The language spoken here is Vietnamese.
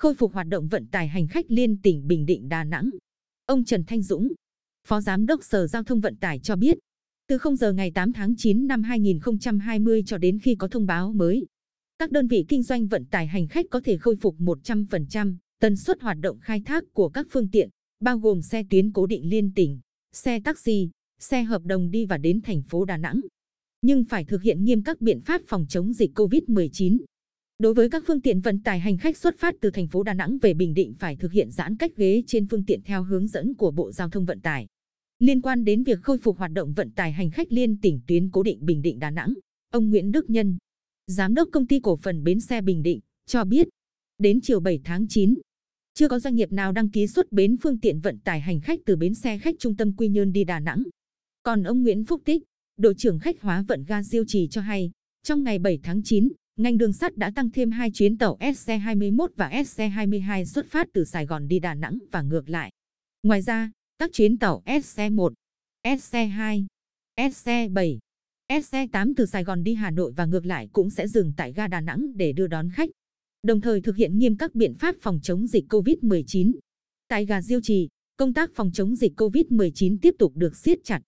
khôi phục hoạt động vận tải hành khách liên tỉnh Bình Định Đà Nẵng. Ông Trần Thanh Dũng, Phó Giám đốc Sở Giao thông Vận tải cho biết, từ 0 giờ ngày 8 tháng 9 năm 2020 cho đến khi có thông báo mới, các đơn vị kinh doanh vận tải hành khách có thể khôi phục 100% tần suất hoạt động khai thác của các phương tiện, bao gồm xe tuyến cố định liên tỉnh, xe taxi, xe hợp đồng đi và đến thành phố Đà Nẵng. Nhưng phải thực hiện nghiêm các biện pháp phòng chống dịch COVID-19. Đối với các phương tiện vận tải hành khách xuất phát từ thành phố Đà Nẵng về Bình Định phải thực hiện giãn cách ghế trên phương tiện theo hướng dẫn của Bộ Giao thông Vận tải. Liên quan đến việc khôi phục hoạt động vận tải hành khách liên tỉnh tuyến cố định Bình Định Đà Nẵng, ông Nguyễn Đức Nhân, Giám đốc công ty cổ phần bến xe Bình Định, cho biết, đến chiều 7 tháng 9, chưa có doanh nghiệp nào đăng ký xuất bến phương tiện vận tải hành khách từ bến xe khách trung tâm Quy Nhơn đi Đà Nẵng. Còn ông Nguyễn Phúc Tích, đội trưởng khách hóa vận ga Diêu Trì cho hay, trong ngày 7 tháng 9, ngành đường sắt đã tăng thêm hai chuyến tàu SC21 và SC22 xuất phát từ Sài Gòn đi Đà Nẵng và ngược lại. Ngoài ra, các chuyến tàu SC1, SC2, SC7, SC8 từ Sài Gòn đi Hà Nội và ngược lại cũng sẽ dừng tại ga Đà Nẵng để đưa đón khách, đồng thời thực hiện nghiêm các biện pháp phòng chống dịch COVID-19. Tại ga Diêu Trì, công tác phòng chống dịch COVID-19 tiếp tục được siết chặt.